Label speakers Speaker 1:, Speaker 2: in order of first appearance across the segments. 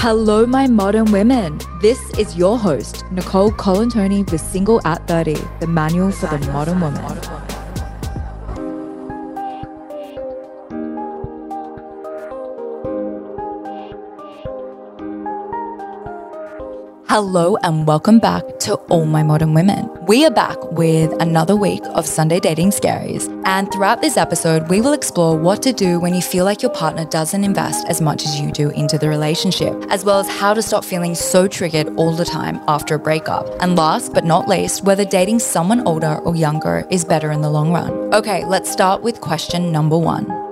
Speaker 1: Hello, my modern women. This is your host, Nicole Colantoni with Single at 30, the manual for the modern woman. Hello and welcome back to All My Modern Women. We are back with another week of Sunday Dating Scaries. And throughout this episode, we will explore what to do when you feel like your partner doesn't invest as much as you do into the relationship, as well as how to stop feeling so triggered all the time after a breakup. And last but not least, whether dating someone older or younger is better in the long run. Okay, let's start with question number one.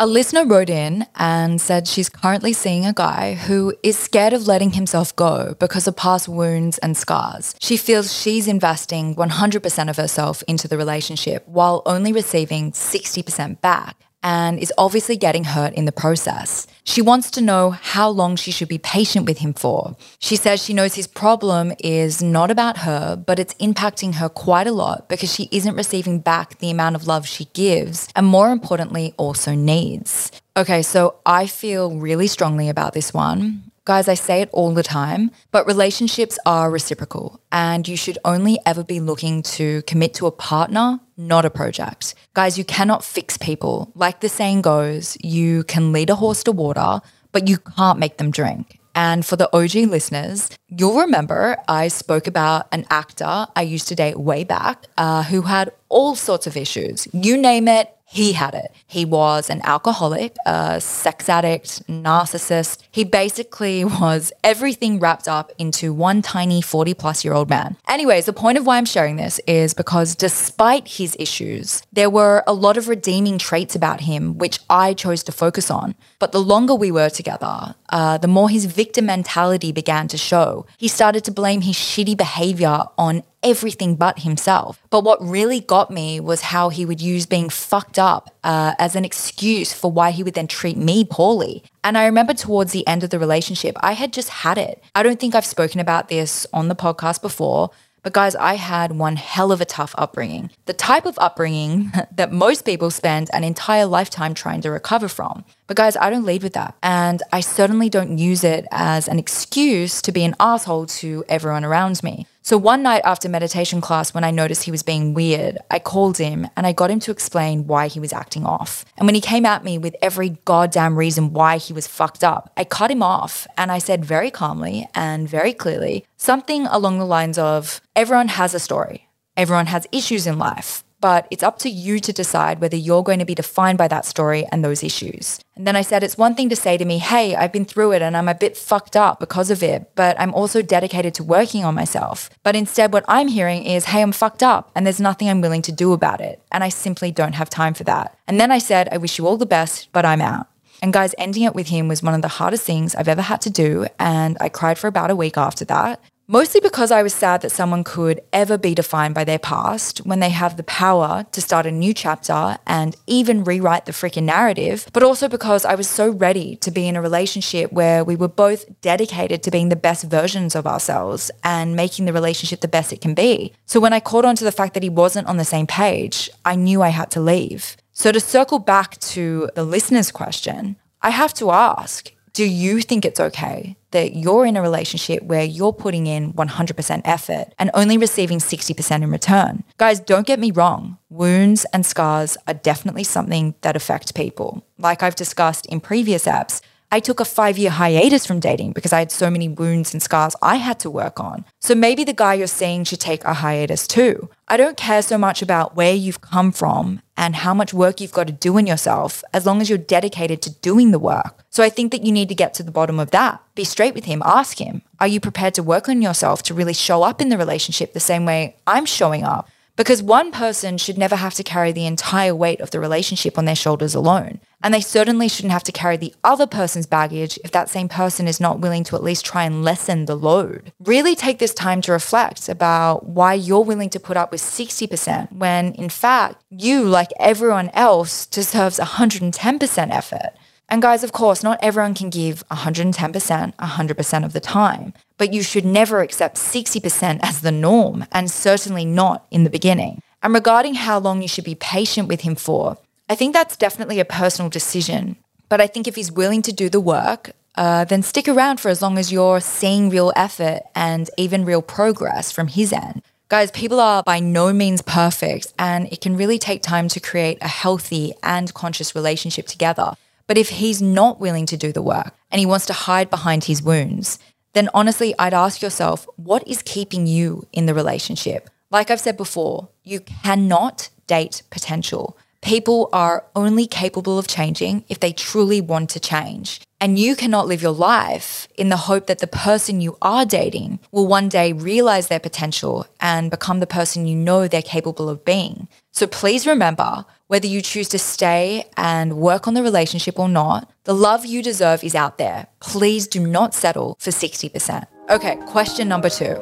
Speaker 1: A listener wrote in and said she's currently seeing a guy who is scared of letting himself go because of past wounds and scars. She feels she's investing 100% of herself into the relationship while only receiving 60% back and is obviously getting hurt in the process. She wants to know how long she should be patient with him for. She says she knows his problem is not about her, but it's impacting her quite a lot because she isn't receiving back the amount of love she gives, and more importantly, also needs. Okay, so I feel really strongly about this one. Guys, I say it all the time, but relationships are reciprocal and you should only ever be looking to commit to a partner, not a project. Guys, you cannot fix people. Like the saying goes, you can lead a horse to water, but you can't make them drink. And for the OG listeners, you'll remember I spoke about an actor I used to date way back uh, who had all sorts of issues. You name it, he had it. He was an alcoholic, a sex addict, narcissist. He basically was everything wrapped up into one tiny 40 plus year old man. Anyways, the point of why I'm sharing this is because despite his issues, there were a lot of redeeming traits about him, which I chose to focus on. But the longer we were together, uh, the more his victim mentality began to show. He started to blame his shitty behavior on everything but himself. But what really got me was how he would use being fucked up uh, as an excuse for why he would then treat me poorly. And I remember towards the end of the relationship, I had just had it. I don't think I've spoken about this on the podcast before. But guys, I had one hell of a tough upbringing. The type of upbringing that most people spend an entire lifetime trying to recover from. But guys, I don't lead with that. And I certainly don't use it as an excuse to be an asshole to everyone around me. So one night after meditation class, when I noticed he was being weird, I called him and I got him to explain why he was acting off. And when he came at me with every goddamn reason why he was fucked up, I cut him off and I said very calmly and very clearly something along the lines of everyone has a story. Everyone has issues in life but it's up to you to decide whether you're going to be defined by that story and those issues. And then I said, it's one thing to say to me, hey, I've been through it and I'm a bit fucked up because of it, but I'm also dedicated to working on myself. But instead, what I'm hearing is, hey, I'm fucked up and there's nothing I'm willing to do about it. And I simply don't have time for that. And then I said, I wish you all the best, but I'm out. And guys, ending it with him was one of the hardest things I've ever had to do. And I cried for about a week after that. Mostly because I was sad that someone could ever be defined by their past when they have the power to start a new chapter and even rewrite the freaking narrative, but also because I was so ready to be in a relationship where we were both dedicated to being the best versions of ourselves and making the relationship the best it can be. So when I caught on to the fact that he wasn't on the same page, I knew I had to leave. So to circle back to the listener's question, I have to ask, do you think it's okay that you're in a relationship where you're putting in 100% effort and only receiving 60% in return? Guys, don't get me wrong. Wounds and scars are definitely something that affect people. Like I've discussed in previous apps, I took a five year hiatus from dating because I had so many wounds and scars I had to work on. So maybe the guy you're seeing should take a hiatus too. I don't care so much about where you've come from and how much work you've got to do in yourself as long as you're dedicated to doing the work. So I think that you need to get to the bottom of that. Be straight with him. Ask him, are you prepared to work on yourself to really show up in the relationship the same way I'm showing up? Because one person should never have to carry the entire weight of the relationship on their shoulders alone. And they certainly shouldn't have to carry the other person's baggage if that same person is not willing to at least try and lessen the load. Really take this time to reflect about why you're willing to put up with 60% when, in fact, you, like everyone else, deserves 110% effort. And guys, of course, not everyone can give 110% 100% of the time, but you should never accept 60% as the norm, and certainly not in the beginning. And regarding how long you should be patient with him for, I think that's definitely a personal decision. But I think if he's willing to do the work, uh, then stick around for as long as you're seeing real effort and even real progress from his end. Guys, people are by no means perfect, and it can really take time to create a healthy and conscious relationship together. But if he's not willing to do the work and he wants to hide behind his wounds, then honestly, I'd ask yourself, what is keeping you in the relationship? Like I've said before, you cannot date potential. People are only capable of changing if they truly want to change. And you cannot live your life in the hope that the person you are dating will one day realize their potential and become the person you know they're capable of being. So please remember whether you choose to stay and work on the relationship or not, the love you deserve is out there. Please do not settle for 60%. Okay, question number two.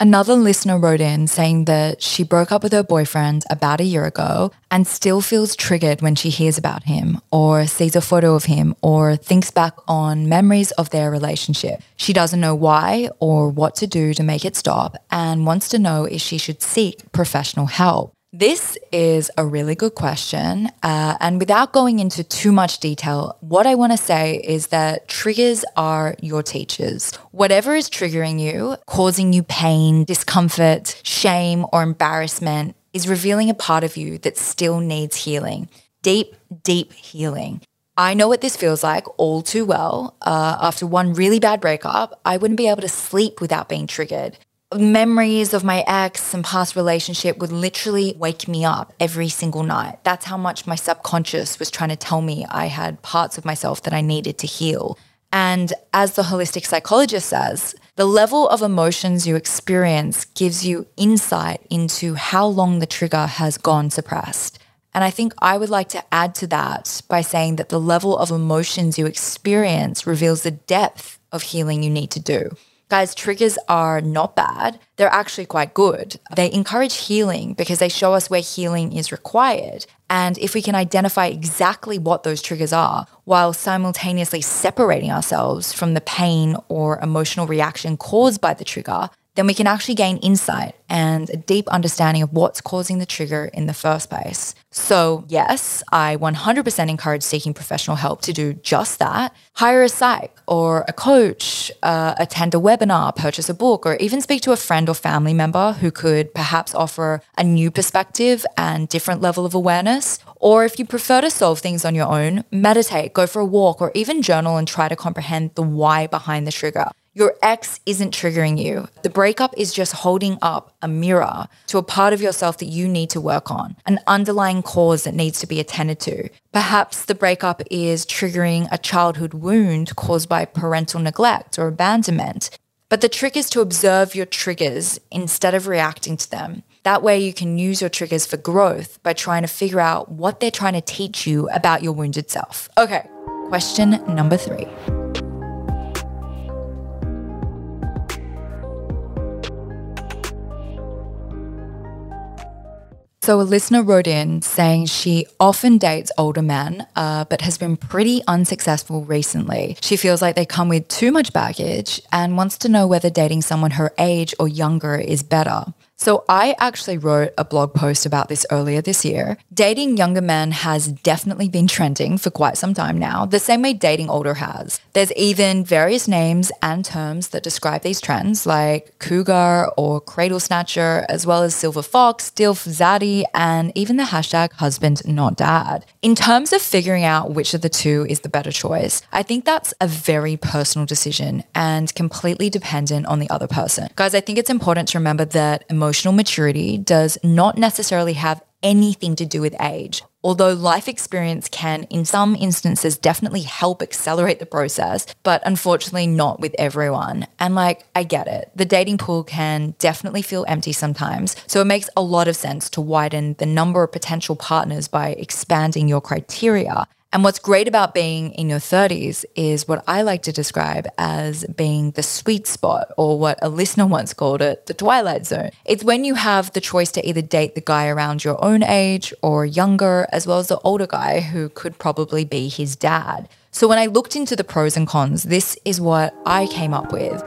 Speaker 1: Another listener wrote in saying that she broke up with her boyfriend about a year ago and still feels triggered when she hears about him or sees a photo of him or thinks back on memories of their relationship. She doesn't know why or what to do to make it stop and wants to know if she should seek professional help. This is a really good question. Uh, and without going into too much detail, what I want to say is that triggers are your teachers. Whatever is triggering you, causing you pain, discomfort, shame, or embarrassment, is revealing a part of you that still needs healing. Deep, deep healing. I know what this feels like all too well. Uh, after one really bad breakup, I wouldn't be able to sleep without being triggered memories of my ex and past relationship would literally wake me up every single night. That's how much my subconscious was trying to tell me I had parts of myself that I needed to heal. And as the holistic psychologist says, the level of emotions you experience gives you insight into how long the trigger has gone suppressed. And I think I would like to add to that by saying that the level of emotions you experience reveals the depth of healing you need to do. Guys, triggers are not bad. They're actually quite good. They encourage healing because they show us where healing is required. And if we can identify exactly what those triggers are while simultaneously separating ourselves from the pain or emotional reaction caused by the trigger, then we can actually gain insight and a deep understanding of what's causing the trigger in the first place. So, yes, I 100% encourage seeking professional help to do just that. Hire a psych or a coach, uh, attend a webinar, purchase a book, or even speak to a friend or family member who could perhaps offer a new perspective and different level of awareness. Or if you prefer to solve things on your own, meditate, go for a walk, or even journal and try to comprehend the why behind the trigger. Your ex isn't triggering you. The breakup is just holding up a mirror to a part of yourself that you need to work on, an underlying cause that needs to be attended to. Perhaps the breakup is triggering a childhood wound caused by parental neglect or abandonment. But the trick is to observe your triggers instead of reacting to them. That way, you can use your triggers for growth by trying to figure out what they're trying to teach you about your wounded self. Okay, question number three. So, a listener wrote in saying she often dates older men, uh, but has been pretty unsuccessful recently. She feels like they come with too much baggage and wants to know whether dating someone her age or younger is better. So I actually wrote a blog post about this earlier this year. Dating younger men has definitely been trending for quite some time now, the same way dating older has. There's even various names and terms that describe these trends, like cougar or cradle snatcher, as well as silver fox, dilf zaddy, and even the hashtag husband not dad. In terms of figuring out which of the two is the better choice, I think that's a very personal decision and completely dependent on the other person. Guys, I think it's important to remember that emotional maturity does not necessarily have anything to do with age. Although life experience can, in some instances, definitely help accelerate the process, but unfortunately not with everyone. And like, I get it. The dating pool can definitely feel empty sometimes. So it makes a lot of sense to widen the number of potential partners by expanding your criteria. And what's great about being in your 30s is what I like to describe as being the sweet spot, or what a listener once called it, the twilight zone. It's when you have the choice to either date the guy around your own age or younger, as well as the older guy who could probably be his dad. So when I looked into the pros and cons, this is what I came up with.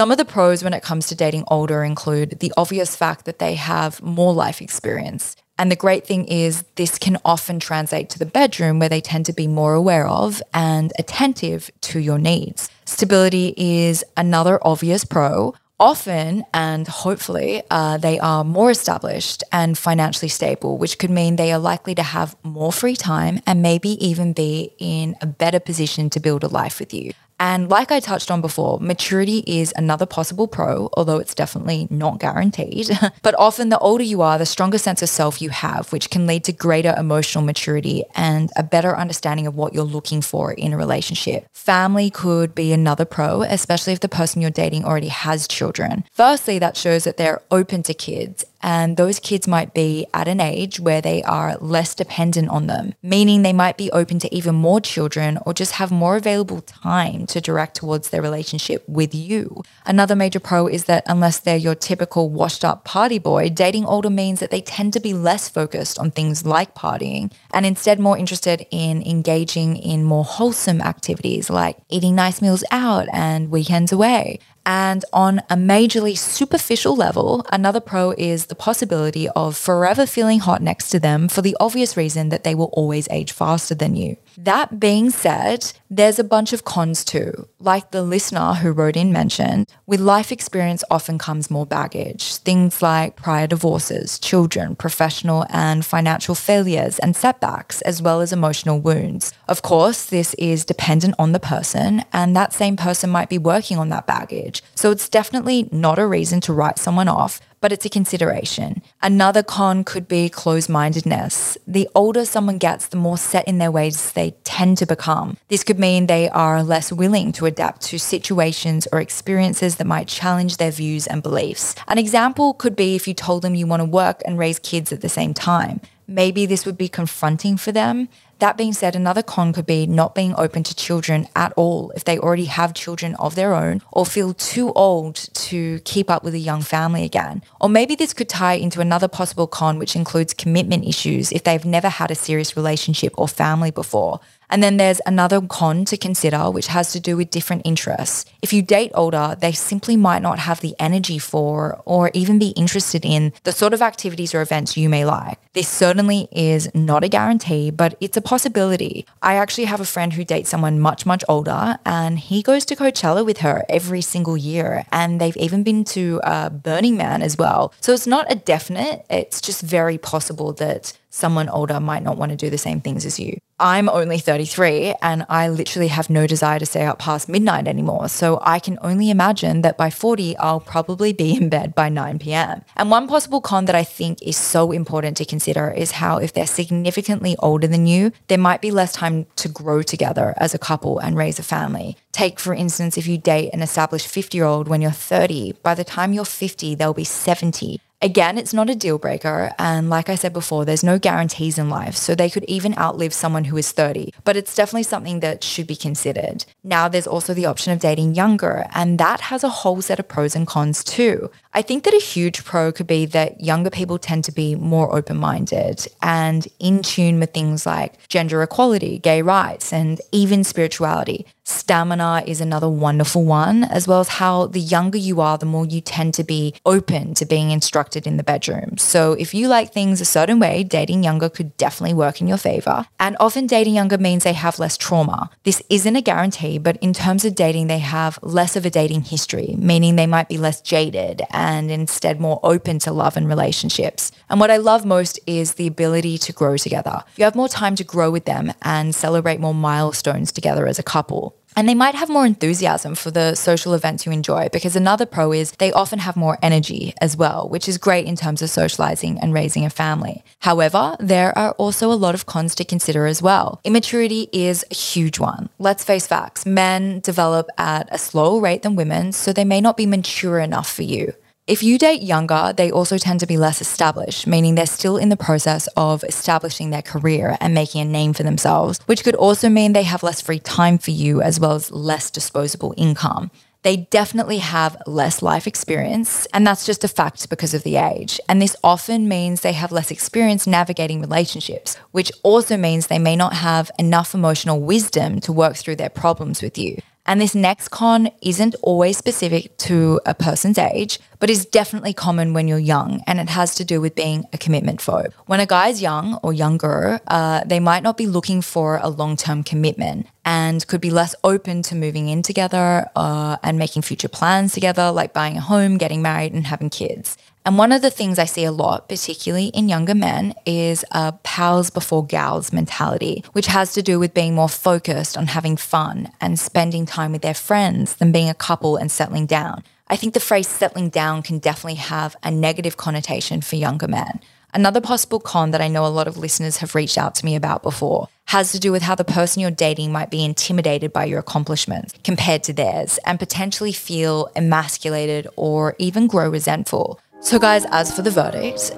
Speaker 1: Some of the pros when it comes to dating older include the obvious fact that they have more life experience. And the great thing is, this can often translate to the bedroom where they tend to be more aware of and attentive to your needs. Stability is another obvious pro. Often and hopefully, uh, they are more established and financially stable, which could mean they are likely to have more free time and maybe even be in a better position to build a life with you. And like I touched on before, maturity is another possible pro, although it's definitely not guaranteed. but often, the older you are, the stronger sense of self you have, which can lead to greater emotional maturity and a better understanding of what you're looking for in a relationship. Family could be another pro, especially if the person you're dating already has children. Firstly, that shows that they're open to kids and those kids might be at an age where they are less dependent on them, meaning they might be open to even more children or just have more available time to direct towards their relationship with you. Another major pro is that unless they're your typical washed up party boy, dating older means that they tend to be less focused on things like partying and instead more interested in engaging in more wholesome activities like eating nice meals out and weekends away. And on a majorly superficial level, another pro is the possibility of forever feeling hot next to them for the obvious reason that they will always age faster than you. That being said, there's a bunch of cons too. Like the listener who wrote in mentioned, with life experience often comes more baggage. Things like prior divorces, children, professional and financial failures and setbacks, as well as emotional wounds. Of course, this is dependent on the person, and that same person might be working on that baggage. So it's definitely not a reason to write someone off, but it's a consideration. Another con could be closed mindedness. The older someone gets, the more set in their ways they tend to become. This could mean they are less willing to adapt to situations or experiences that might challenge their views and beliefs. An example could be if you told them you want to work and raise kids at the same time. Maybe this would be confronting for them. That being said, another con could be not being open to children at all if they already have children of their own or feel too old to keep up with a young family again. Or maybe this could tie into another possible con, which includes commitment issues if they've never had a serious relationship or family before. And then there's another con to consider, which has to do with different interests. If you date older, they simply might not have the energy for or even be interested in the sort of activities or events you may like. This certainly is not a guarantee, but it's a possibility. I actually have a friend who dates someone much, much older, and he goes to Coachella with her every single year. And they've even been to uh, Burning Man as well. So it's not a definite, it's just very possible that someone older might not want to do the same things as you. I'm only 33 and I literally have no desire to stay up past midnight anymore. So I can only imagine that by 40, I'll probably be in bed by 9 p.m. And one possible con that I think is so important to consider is how if they're significantly older than you, there might be less time to grow together as a couple and raise a family. Take, for instance, if you date an established 50 year old when you're 30, by the time you're 50, they'll be 70 Again, it's not a deal breaker. And like I said before, there's no guarantees in life. So they could even outlive someone who is 30, but it's definitely something that should be considered. Now, there's also the option of dating younger, and that has a whole set of pros and cons too. I think that a huge pro could be that younger people tend to be more open minded and in tune with things like gender equality, gay rights, and even spirituality. Stamina is another wonderful one, as well as how the younger you are, the more you tend to be open to being instructed in the bedroom. So if you like things a certain way, dating younger could definitely work in your favor. And often dating younger means they have less trauma. This isn't a guarantee, but in terms of dating, they have less of a dating history, meaning they might be less jaded and instead more open to love and relationships. And what I love most is the ability to grow together. You have more time to grow with them and celebrate more milestones together as a couple. And they might have more enthusiasm for the social events you enjoy because another pro is they often have more energy as well, which is great in terms of socializing and raising a family. However, there are also a lot of cons to consider as well. Immaturity is a huge one. Let's face facts men develop at a slower rate than women, so they may not be mature enough for you. If you date younger, they also tend to be less established, meaning they're still in the process of establishing their career and making a name for themselves, which could also mean they have less free time for you as well as less disposable income. They definitely have less life experience, and that's just a fact because of the age. And this often means they have less experience navigating relationships, which also means they may not have enough emotional wisdom to work through their problems with you. And this next con isn't always specific to a person's age, but is definitely common when you're young, and it has to do with being a commitment phobe. When a guy is young or younger, uh, they might not be looking for a long term commitment and could be less open to moving in together uh, and making future plans together, like buying a home, getting married, and having kids. And one of the things I see a lot, particularly in younger men, is a pals before gals mentality, which has to do with being more focused on having fun and spending time with their friends than being a couple and settling down. I think the phrase settling down can definitely have a negative connotation for younger men. Another possible con that I know a lot of listeners have reached out to me about before has to do with how the person you're dating might be intimidated by your accomplishments compared to theirs and potentially feel emasculated or even grow resentful. So, guys, as for the verdict,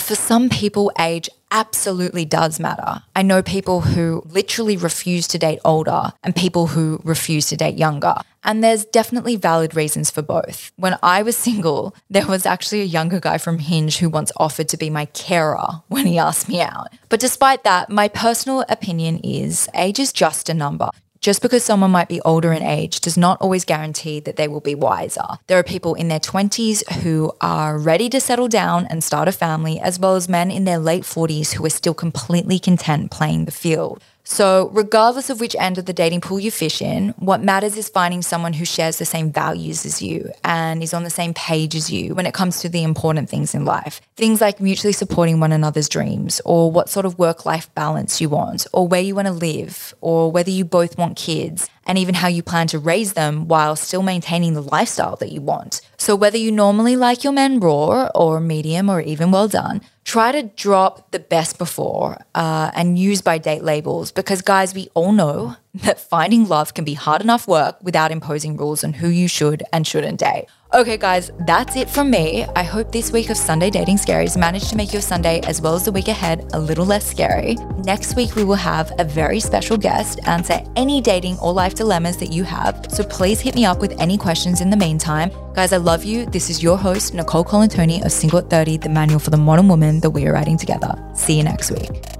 Speaker 1: for some people, age absolutely does matter. I know people who literally refuse to date older and people who refuse to date younger. And there's definitely valid reasons for both. When I was single, there was actually a younger guy from Hinge who once offered to be my carer when he asked me out. But despite that, my personal opinion is age is just a number. Just because someone might be older in age does not always guarantee that they will be wiser. There are people in their 20s who are ready to settle down and start a family, as well as men in their late 40s who are still completely content playing the field. So, regardless of which end of the dating pool you fish in, what matters is finding someone who shares the same values as you and is on the same page as you when it comes to the important things in life. Things like mutually supporting one another's dreams, or what sort of work life balance you want, or where you want to live, or whether you both want kids, and even how you plan to raise them while still maintaining the lifestyle that you want. So, whether you normally like your men raw or medium or even well done, try to drop the best before uh, and use by date labels because, guys, we all know that finding love can be hard enough work without imposing rules on who you should and shouldn't date. Okay, guys, that's it from me. I hope this week of Sunday Dating Scaries managed to make your Sunday, as well as the week ahead, a little less scary. Next week, we will have a very special guest answer any dating or life dilemmas that you have. So please hit me up with any questions in the meantime. Guys, I love you. This is your host, Nicole Colantoni of Single at 30, the manual for the modern woman that we are writing together. See you next week.